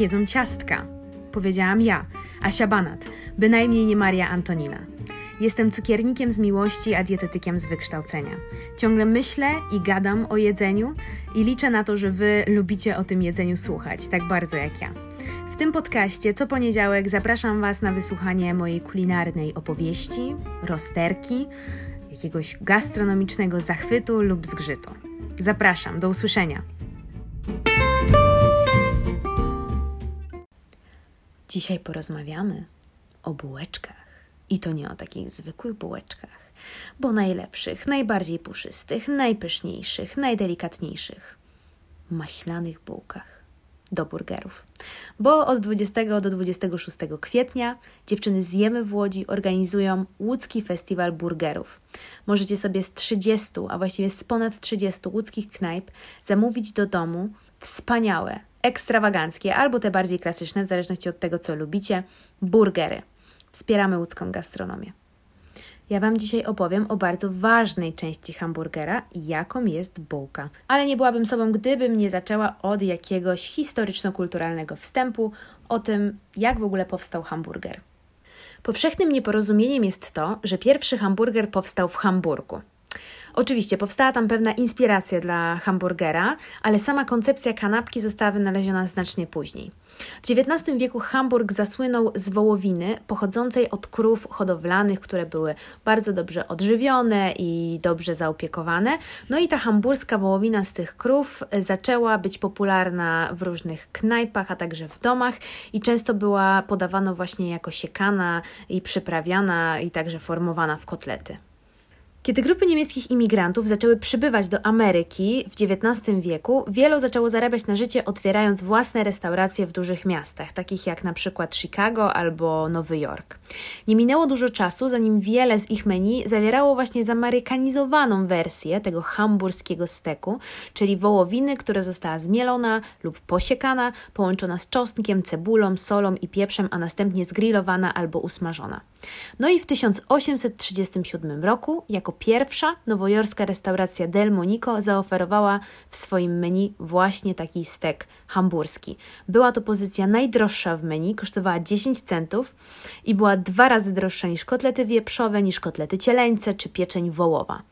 jedzą ciastka. Powiedziałam ja, Asia Banat, bynajmniej nie Maria Antonina. Jestem cukiernikiem z miłości, a dietetykiem z wykształcenia. Ciągle myślę i gadam o jedzeniu i liczę na to, że Wy lubicie o tym jedzeniu słuchać, tak bardzo jak ja. W tym podcaście co poniedziałek zapraszam Was na wysłuchanie mojej kulinarnej opowieści, rozterki, jakiegoś gastronomicznego zachwytu lub zgrzytu. Zapraszam, do usłyszenia. Dzisiaj porozmawiamy o bułeczkach. I to nie o takich zwykłych bułeczkach, bo najlepszych, najbardziej puszystych, najpyszniejszych, najdelikatniejszych maślanych bułkach do burgerów. Bo od 20 do 26 kwietnia dziewczyny z Jemy w Łodzi organizują łódzki festiwal burgerów. Możecie sobie z 30, a właściwie z ponad 30 łódzkich knajp zamówić do domu wspaniałe, ekstrawaganckie albo te bardziej klasyczne, w zależności od tego, co lubicie, burgery. Wspieramy łódzką gastronomię. Ja Wam dzisiaj opowiem o bardzo ważnej części hamburgera, jaką jest bułka. Ale nie byłabym sobą, gdybym nie zaczęła od jakiegoś historyczno-kulturalnego wstępu o tym, jak w ogóle powstał hamburger. Powszechnym nieporozumieniem jest to, że pierwszy hamburger powstał w Hamburgu. Oczywiście powstała tam pewna inspiracja dla hamburgera, ale sama koncepcja kanapki została wynaleziona znacznie później. W XIX wieku Hamburg zasłynął z wołowiny pochodzącej od krów hodowlanych, które były bardzo dobrze odżywione i dobrze zaopiekowane. No i ta hamburska wołowina z tych krów zaczęła być popularna w różnych knajpach, a także w domach i często była podawana właśnie jako siekana i przyprawiana i także formowana w kotlety. Kiedy grupy niemieckich imigrantów zaczęły przybywać do Ameryki w XIX wieku, wielu zaczęło zarabiać na życie otwierając własne restauracje w dużych miastach, takich jak na przykład Chicago albo Nowy Jork. Nie minęło dużo czasu, zanim wiele z ich menu zawierało właśnie zamerykanizowaną wersję tego hamburskiego steku, czyli wołowiny, która została zmielona lub posiekana, połączona z czosnkiem, cebulą, solą i pieprzem, a następnie zgrillowana albo usmażona. No i w 1837 roku, jako pierwsza nowojorska restauracja Del Monico zaoferowała w swoim menu właśnie taki stek hamburski. Była to pozycja najdroższa w menu, kosztowała 10 centów i była dwa razy droższa niż kotlety wieprzowe, niż kotlety cieleńce czy pieczeń wołowa.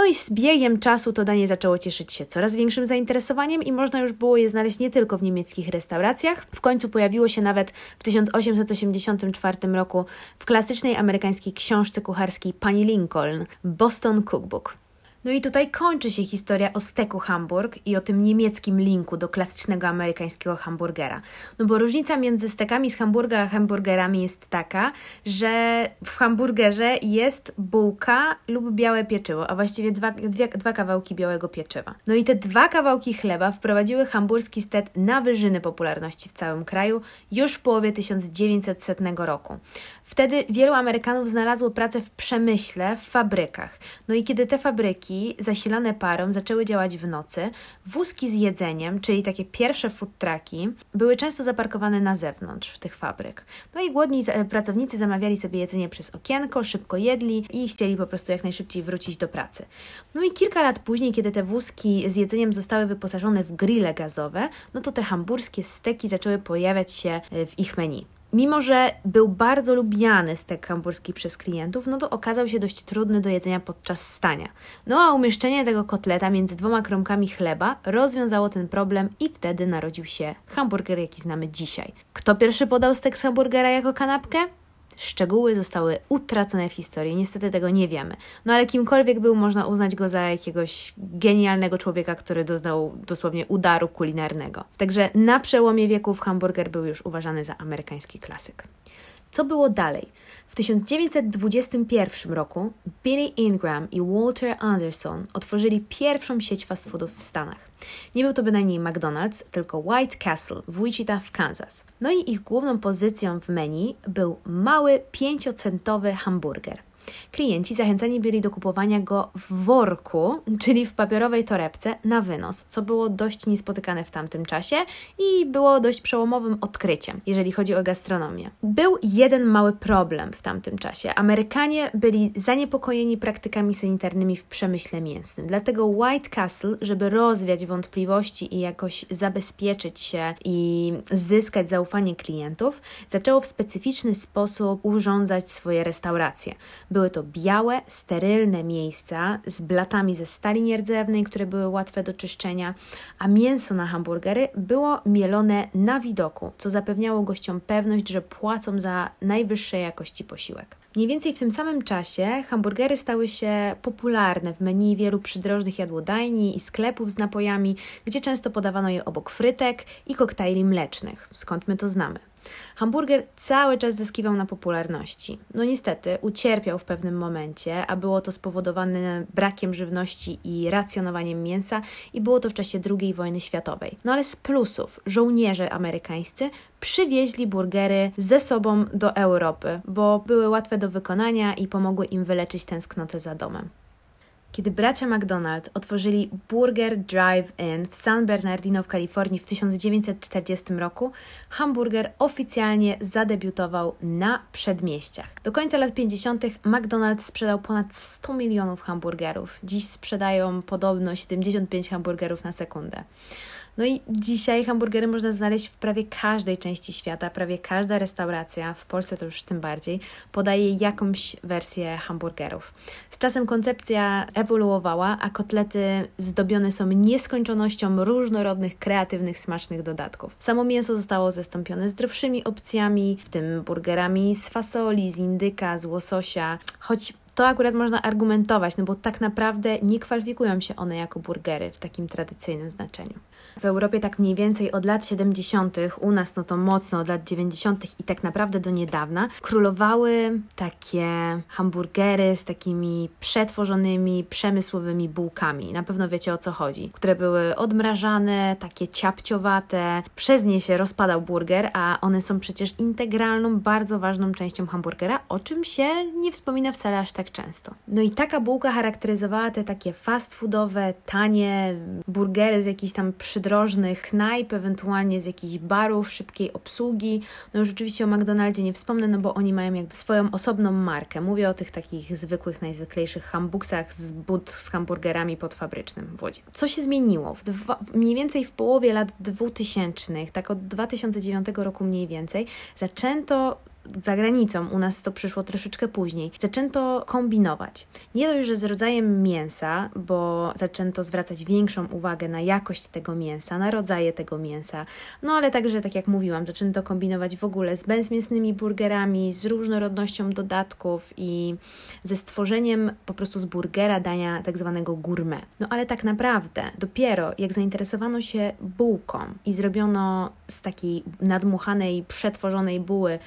No i z biegiem czasu to danie zaczęło cieszyć się coraz większym zainteresowaniem i można już było je znaleźć nie tylko w niemieckich restauracjach. W końcu pojawiło się nawet w 1884 roku w klasycznej amerykańskiej książce kucharskiej Pani Lincoln Boston Cookbook. No i tutaj kończy się historia o steku Hamburg i o tym niemieckim linku do klasycznego amerykańskiego hamburgera. No bo różnica między stekami z Hamburga a hamburgerami jest taka, że w hamburgerze jest bułka lub białe pieczywo, a właściwie dwa, dwie, dwa kawałki białego pieczywa. No i te dwa kawałki chleba wprowadziły hamburski stek na wyżyny popularności w całym kraju już w połowie 1900 roku. Wtedy wielu Amerykanów znalazło pracę w przemyśle, w fabrykach. No i kiedy te fabryki zasilane parą zaczęły działać w nocy, wózki z jedzeniem, czyli takie pierwsze food trucki, były często zaparkowane na zewnątrz tych fabryk. No i głodni pracownicy zamawiali sobie jedzenie przez okienko, szybko jedli i chcieli po prostu jak najszybciej wrócić do pracy. No i kilka lat później, kiedy te wózki z jedzeniem zostały wyposażone w grille gazowe, no to te hamburskie steki zaczęły pojawiać się w ich menu. Mimo, że był bardzo lubiany stek hamburski przez klientów, no to okazał się dość trudny do jedzenia podczas stania. No a umieszczenie tego kotleta między dwoma kromkami chleba rozwiązało ten problem i wtedy narodził się hamburger, jaki znamy dzisiaj. Kto pierwszy podał stek z hamburgera jako kanapkę? Szczegóły zostały utracone w historii, niestety tego nie wiemy. No ale kimkolwiek był, można uznać go za jakiegoś genialnego człowieka, który doznał dosłownie udaru kulinarnego. Także na przełomie wieków hamburger był już uważany za amerykański klasyk. Co było dalej? W 1921 roku Billy Ingram i Walter Anderson otworzyli pierwszą sieć fast foodów w Stanach. Nie był to bynajmniej McDonald's, tylko White Castle w Wichita w Kansas. No i ich główną pozycją w menu był mały, pięciocentowy hamburger. Klienci zachęcani byli do kupowania go w worku, czyli w papierowej torebce na wynos, co było dość niespotykane w tamtym czasie i było dość przełomowym odkryciem, jeżeli chodzi o gastronomię. Był jeden mały problem w tamtym czasie. Amerykanie byli zaniepokojeni praktykami sanitarnymi w przemyśle mięsnym. Dlatego White Castle, żeby rozwiać wątpliwości i jakoś zabezpieczyć się i zyskać zaufanie klientów, zaczęło w specyficzny sposób urządzać swoje restauracje. Były to białe, sterylne miejsca z blatami ze stali nierdzewnej, które były łatwe do czyszczenia, a mięso na hamburgery było mielone na widoku, co zapewniało gościom pewność, że płacą za najwyższej jakości posiłek. Mniej więcej w tym samym czasie hamburgery stały się popularne w menu wielu przydrożnych jadłodajni i sklepów z napojami, gdzie często podawano je obok frytek i koktajli mlecznych. Skąd my to znamy? Hamburger cały czas zyskiwał na popularności. No niestety, ucierpiał w pewnym momencie, a było to spowodowane brakiem żywności i racjonowaniem mięsa, i było to w czasie II wojny światowej. No ale z plusów, żołnierze amerykańscy przywieźli burgery ze sobą do Europy, bo były łatwe do wykonania i pomogły im wyleczyć tęsknotę za domem. Kiedy bracia McDonald otworzyli Burger Drive-In w San Bernardino w Kalifornii w 1940 roku, hamburger oficjalnie zadebiutował na przedmieściach. Do końca lat 50. McDonald's sprzedał ponad 100 milionów hamburgerów. Dziś sprzedają podobno 75 hamburgerów na sekundę. No i dzisiaj hamburgery można znaleźć w prawie każdej części świata, prawie każda restauracja, w Polsce to już tym bardziej, podaje jakąś wersję hamburgerów. Z czasem koncepcja ewoluowała, a kotlety zdobione są nieskończonością różnorodnych, kreatywnych, smacznych dodatków. Samo mięso zostało zastąpione zdrowszymi opcjami, w tym burgerami z fasoli, z indyka, z łososia, choć to akurat można argumentować, no bo tak naprawdę nie kwalifikują się one jako burgery w takim tradycyjnym znaczeniu. W Europie tak mniej więcej od lat 70., u nas no to mocno od lat 90. i tak naprawdę do niedawna, królowały takie hamburgery z takimi przetworzonymi, przemysłowymi bułkami. Na pewno wiecie o co chodzi. Które były odmrażane, takie ciapciowate, przez nie się rozpadał burger, a one są przecież integralną, bardzo ważną częścią hamburgera, o czym się nie wspomina wcale aż tak często. No i taka bułka charakteryzowała te takie fast foodowe, tanie burgery z jakichś tam przydrożnych knajp, ewentualnie z jakichś barów, szybkiej obsługi. No już oczywiście o McDonaldzie nie wspomnę, no bo oni mają jakby swoją osobną markę. Mówię o tych takich zwykłych, najzwyklejszych hambuksach z bud z hamburgerami podfabrycznym w Łodzi. Co się zmieniło? W dwa, mniej więcej w połowie lat 2000, tak od 2009 roku mniej więcej, zaczęto za granicą, u nas to przyszło troszeczkę później, zaczęto kombinować. Nie dość, że z rodzajem mięsa, bo zaczęto zwracać większą uwagę na jakość tego mięsa, na rodzaje tego mięsa, no ale także, tak jak mówiłam, zaczęto kombinować w ogóle z bezmięsnymi burgerami, z różnorodnością dodatków i ze stworzeniem po prostu z burgera dania tak zwanego gourmet. No ale tak naprawdę, dopiero jak zainteresowano się bułką i zrobiono z takiej nadmuchanej, przetworzonej buły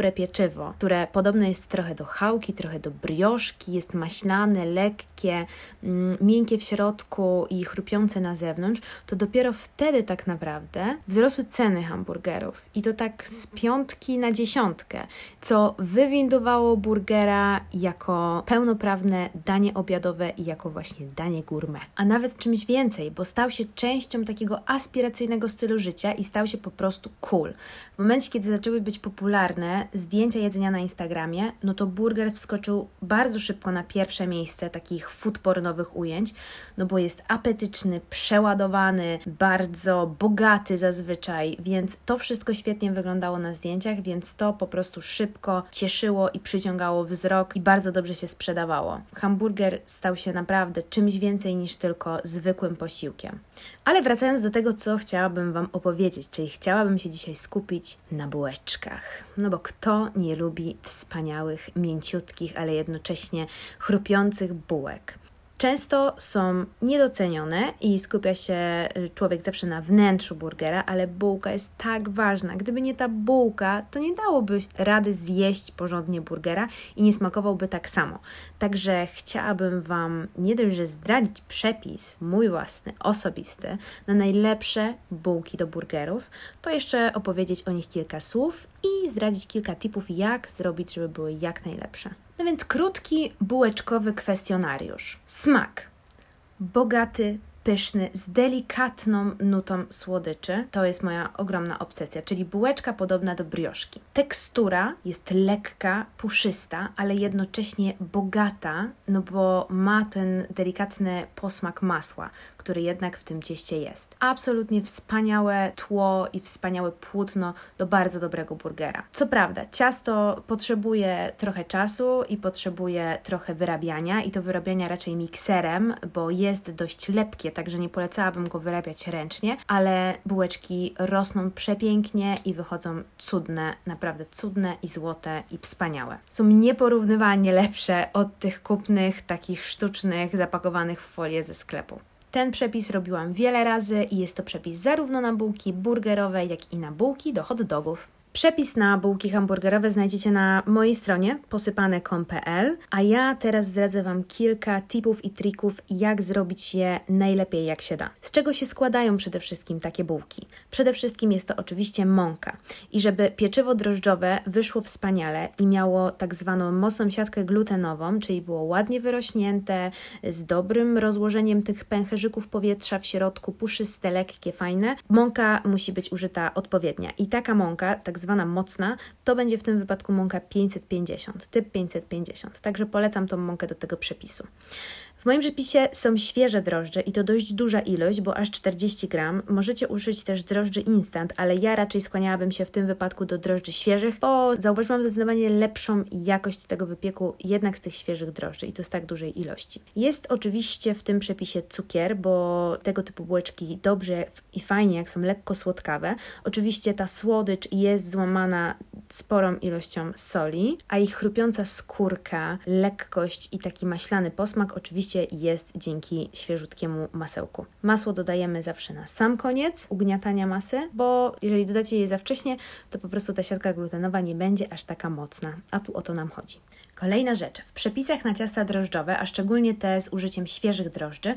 dobre pieczywo, które podobne jest trochę do chałki, trochę do brioszki, jest maślane, lekkie, mm, miękkie w środku i chrupiące na zewnątrz, to dopiero wtedy tak naprawdę wzrosły ceny hamburgerów. I to tak z piątki na dziesiątkę, co wywindowało burgera jako pełnoprawne danie obiadowe i jako właśnie danie gourmet. A nawet czymś więcej, bo stał się częścią takiego aspiracyjnego stylu życia i stał się po prostu cool. W momencie, kiedy zaczęły być popularne, zdjęcia jedzenia na Instagramie, no to burger wskoczył bardzo szybko na pierwsze miejsce takich foodpornowych ujęć, no bo jest apetyczny, przeładowany, bardzo bogaty zazwyczaj, więc to wszystko świetnie wyglądało na zdjęciach, więc to po prostu szybko cieszyło i przyciągało wzrok i bardzo dobrze się sprzedawało. Hamburger stał się naprawdę czymś więcej niż tylko zwykłym posiłkiem. Ale wracając do tego, co chciałabym Wam opowiedzieć, czyli chciałabym się dzisiaj skupić na bułeczkach. No bo kto nie lubi wspaniałych, mięciutkich, ale jednocześnie chrupiących bułek? Często są niedocenione i skupia się y, człowiek zawsze na wnętrzu burgera, ale bułka jest tak ważna. Gdyby nie ta bułka, to nie dałoby rady zjeść porządnie burgera i nie smakowałby tak samo. Także chciałabym Wam nie dość, że zdradzić przepis, mój własny, osobisty, na najlepsze bułki do burgerów, to jeszcze opowiedzieć o nich kilka słów i zdradzić kilka tipów, jak zrobić, żeby były jak najlepsze. No więc krótki, bułeczkowy kwestionariusz. Smak. Bogaty, pyszny, z delikatną nutą słodyczy. To jest moja ogromna obsesja, czyli bułeczka podobna do brioszki. Tekstura jest lekka, puszysta, ale jednocześnie bogata, no bo ma ten delikatny posmak masła, który jednak w tym cieście jest. Absolutnie wspaniałe tło i wspaniałe płótno do bardzo dobrego burgera. Co prawda, ciasto potrzebuje trochę czasu i potrzebuje trochę wyrabiania i to wyrabiania raczej mikserem, bo jest dość lepkie, także nie polecałabym go wyrabiać ręcznie, ale bułeczki rosną przepięknie i wychodzą cudne, naprawdę cudne i złote i wspaniałe. Są nieporównywalnie lepsze od tych kupnych, takich sztucznych, zapakowanych w folię ze sklepu. Ten przepis robiłam wiele razy i jest to przepis zarówno na bułki burgerowe, jak i na bułki do hot dogów. Przepis na bułki hamburgerowe znajdziecie na mojej stronie posypane.com.pl, a ja teraz zdradzę Wam kilka tipów i trików, jak zrobić je najlepiej jak się da. Z czego się składają przede wszystkim takie bułki? Przede wszystkim jest to oczywiście mąka. I żeby pieczywo drożdżowe wyszło wspaniale i miało tak zwaną mocną siatkę glutenową, czyli było ładnie wyrośnięte, z dobrym rozłożeniem tych pęcherzyków powietrza w środku, puszyste, lekkie, fajne, mąka musi być użyta odpowiednia. I taka mąka, tak zwana mocna, to będzie w tym wypadku mąka 550, typ 550. Także polecam tą mąkę do tego przepisu. W moim przepisie są świeże drożdże i to dość duża ilość, bo aż 40 gram. Możecie użyć też drożdży instant, ale ja raczej skłaniałabym się w tym wypadku do drożdży świeżych, bo zauważyłam zdecydowanie lepszą jakość tego wypieku jednak z tych świeżych drożdży i to z tak dużej ilości. Jest oczywiście w tym przepisie cukier, bo tego typu bułeczki dobrze i fajnie, jak są lekko słodkawe. Oczywiście ta słodycz jest złamana sporą ilością soli, a ich chrupiąca skórka, lekkość i taki maślany posmak oczywiście jest dzięki świeżutkiemu masełku. Masło dodajemy zawsze na sam koniec ugniatania masy, bo jeżeli dodacie je za wcześnie, to po prostu ta siatka glutenowa nie będzie aż taka mocna, a tu o to nam chodzi. Kolejna rzecz. W przepisach na ciasta drożdżowe, a szczególnie te z użyciem świeżych drożdży,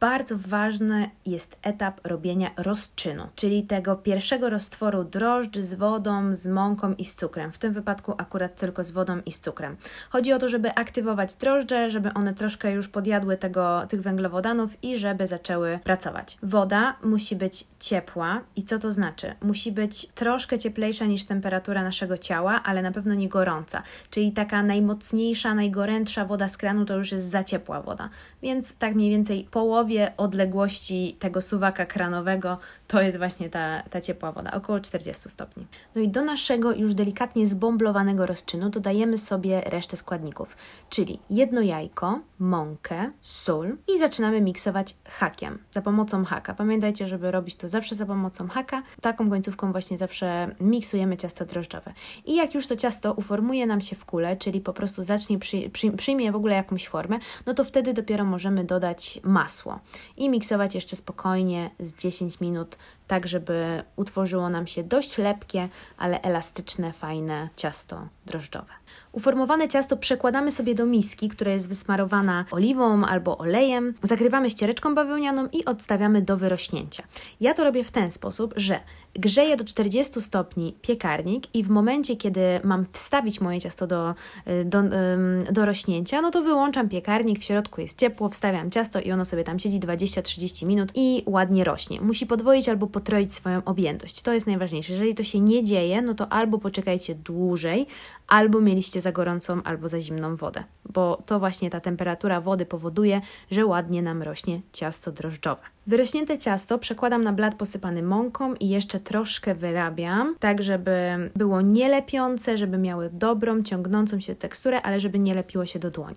bardzo ważny jest etap robienia rozczynu, czyli tego pierwszego roztworu drożdży z wodą, z mąką i z cukrem. W tym wypadku akurat tylko z wodą i z cukrem. Chodzi o to, żeby aktywować drożdże, żeby one troszkę już podjadły tego, tych węglowodanów i żeby zaczęły pracować. Woda musi być ciepła i co to znaczy? Musi być troszkę cieplejsza niż temperatura naszego ciała, ale na pewno nie gorąca, czyli taka najmocniejsza, najgorętsza woda z kranu to już jest za ciepła woda. Więc tak mniej więcej połowie odległości tego suwaka kranowego to jest właśnie ta, ta ciepła woda, około 40 stopni. No i do naszego już delikatnie zbomblowanego rozczynu dodajemy sobie resztę składników, czyli jedno jajko, mąkę, sól i zaczynamy miksować hakiem, za pomocą haka. Pamiętajcie, żeby robić to zawsze za pomocą haka. Taką końcówką właśnie zawsze miksujemy ciasto drożdżowe. I jak już to ciasto uformuje nam się w kulę, czyli po prostu zacznie, przy, przy, przyjmie w ogóle jakąś formę, no to wtedy dopiero możemy dodać masło i miksować jeszcze spokojnie z 10 minut tak żeby utworzyło nam się dość lepkie, ale elastyczne, fajne ciasto drożdżowe. Uformowane ciasto przekładamy sobie do miski, która jest wysmarowana oliwą albo olejem, zakrywamy ściereczką bawełnianą i odstawiamy do wyrośnięcia. Ja to robię w ten sposób, że grzeję do 40 stopni piekarnik i w momencie, kiedy mam wstawić moje ciasto do, y, do, do rośnięcia, no to wyłączam piekarnik, w środku jest ciepło, wstawiam ciasto i ono sobie tam siedzi 20-30 minut i ładnie rośnie. Musi podwoić albo potroić swoją objętość. To jest najważniejsze. Jeżeli to się nie dzieje, no to albo poczekajcie dłużej, albo mieliście za gorącą albo za zimną wodę, bo to właśnie ta temperatura wody powoduje, że ładnie nam rośnie ciasto drożdżowe. Wyrośnięte ciasto przekładam na blat posypany mąką i jeszcze troszkę wyrabiam, tak żeby było nielepiące, żeby miały dobrą, ciągnącą się teksturę, ale żeby nie lepiło się do dłoni.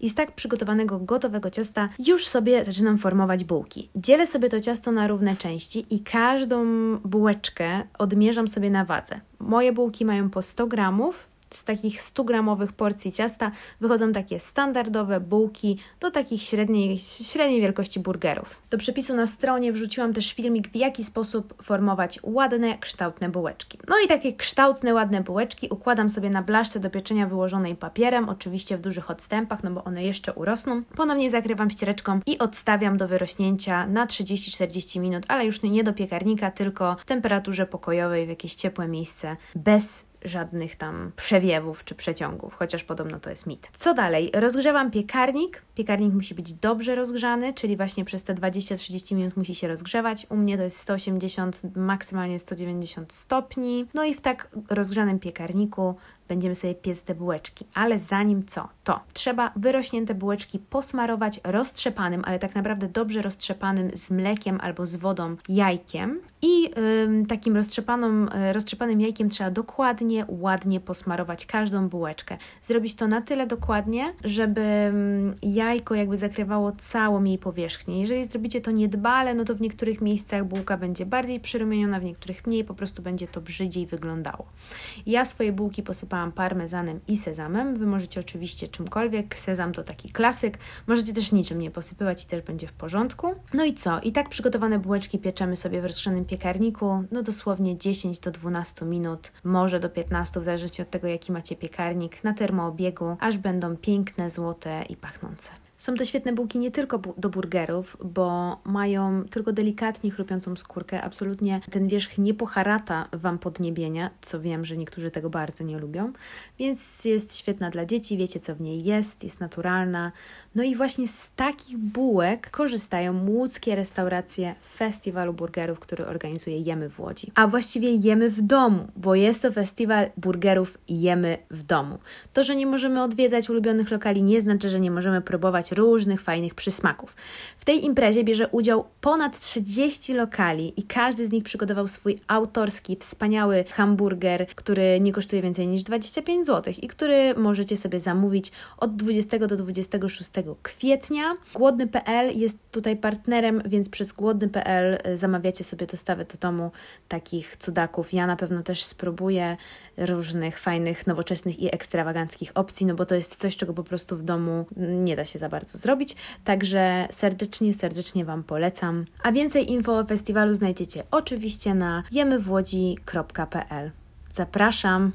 I z tak przygotowanego, gotowego ciasta już sobie zaczynam formować bułki. Dzielę sobie to ciasto na równe części i każdą bułeczkę odmierzam sobie na wadze. Moje bułki mają po 100 gramów, z takich 100-gramowych porcji ciasta wychodzą takie standardowe bułki do takich średniej, średniej wielkości burgerów. Do przepisu na stronie wrzuciłam też filmik, w jaki sposób formować ładne, kształtne bułeczki. No i takie kształtne, ładne bułeczki układam sobie na blaszce do pieczenia wyłożonej papierem, oczywiście w dużych odstępach, no bo one jeszcze urosną. Ponownie zakrywam ściereczką i odstawiam do wyrośnięcia na 30-40 minut, ale już nie do piekarnika, tylko w temperaturze pokojowej w jakieś ciepłe miejsce bez żadnych tam przewiewów czy przeciągów, chociaż podobno to jest mit. Co dalej? Rozgrzewam piekarnik. Piekarnik musi być dobrze rozgrzany, czyli właśnie przez te 20-30 minut musi się rozgrzewać. U mnie to jest 180, maksymalnie 190 stopni. No i w tak rozgrzanym piekarniku będziemy sobie piec te bułeczki. Ale zanim co? To trzeba wyrośnięte bułeczki posmarować roztrzepanym, ale tak naprawdę dobrze roztrzepanym z mlekiem albo z wodą jajkiem. I ym, takim roztrzepaną, y, roztrzepanym jajkiem trzeba dokładnie, ładnie posmarować każdą bułeczkę. Zrobić to na tyle dokładnie, żeby ym, jajko jakby zakrywało całą jej powierzchnię. Jeżeli zrobicie to niedbale, no to w niektórych miejscach bułka będzie bardziej przyrumieniona, w niektórych mniej, po prostu będzie to brzydziej wyglądało. Ja swoje bułki posypałam posypałam parmezanem i sezamem. Wy możecie oczywiście czymkolwiek, sezam to taki klasyk. Możecie też niczym nie posypywać i też będzie w porządku. No i co? I tak przygotowane bułeczki pieczemy sobie w rozgrzanym piekarniku, no dosłownie 10 do 12 minut, może do 15, w zależności od tego, jaki macie piekarnik, na termoobiegu, aż będą piękne, złote i pachnące. Są to świetne bułki nie tylko bu do burgerów, bo mają tylko delikatnie chrupiącą skórkę. Absolutnie ten wierzch nie poharata Wam podniebienia, co wiem, że niektórzy tego bardzo nie lubią. Więc jest świetna dla dzieci, wiecie co w niej jest, jest naturalna. No i właśnie z takich bułek korzystają łódzkie restauracje Festiwalu Burgerów, który organizuje Jemy w Łodzi. A właściwie jemy w domu, bo jest to festiwal burgerów Jemy w domu. To, że nie możemy odwiedzać ulubionych lokali nie znaczy, że nie możemy próbować różnych fajnych przysmaków. W tej imprezie bierze udział ponad 30 lokali i każdy z nich przygotował swój autorski, wspaniały hamburger, który nie kosztuje więcej niż 25 zł i który możecie sobie zamówić od 20 do 26 kwietnia. Głodny.pl jest tutaj partnerem, więc przez głodny.pl y, zamawiacie sobie dostawę do domu takich cudaków. Ja na pewno też spróbuję różnych fajnych, nowoczesnych i ekstrawaganckich opcji, no bo to jest coś, czego po prostu w domu nie da się za bardzo zrobić. Także serdecznie, serdecznie Wam polecam. A więcej info o festiwalu znajdziecie oczywiście na jemywłodzi.pl. Zapraszam!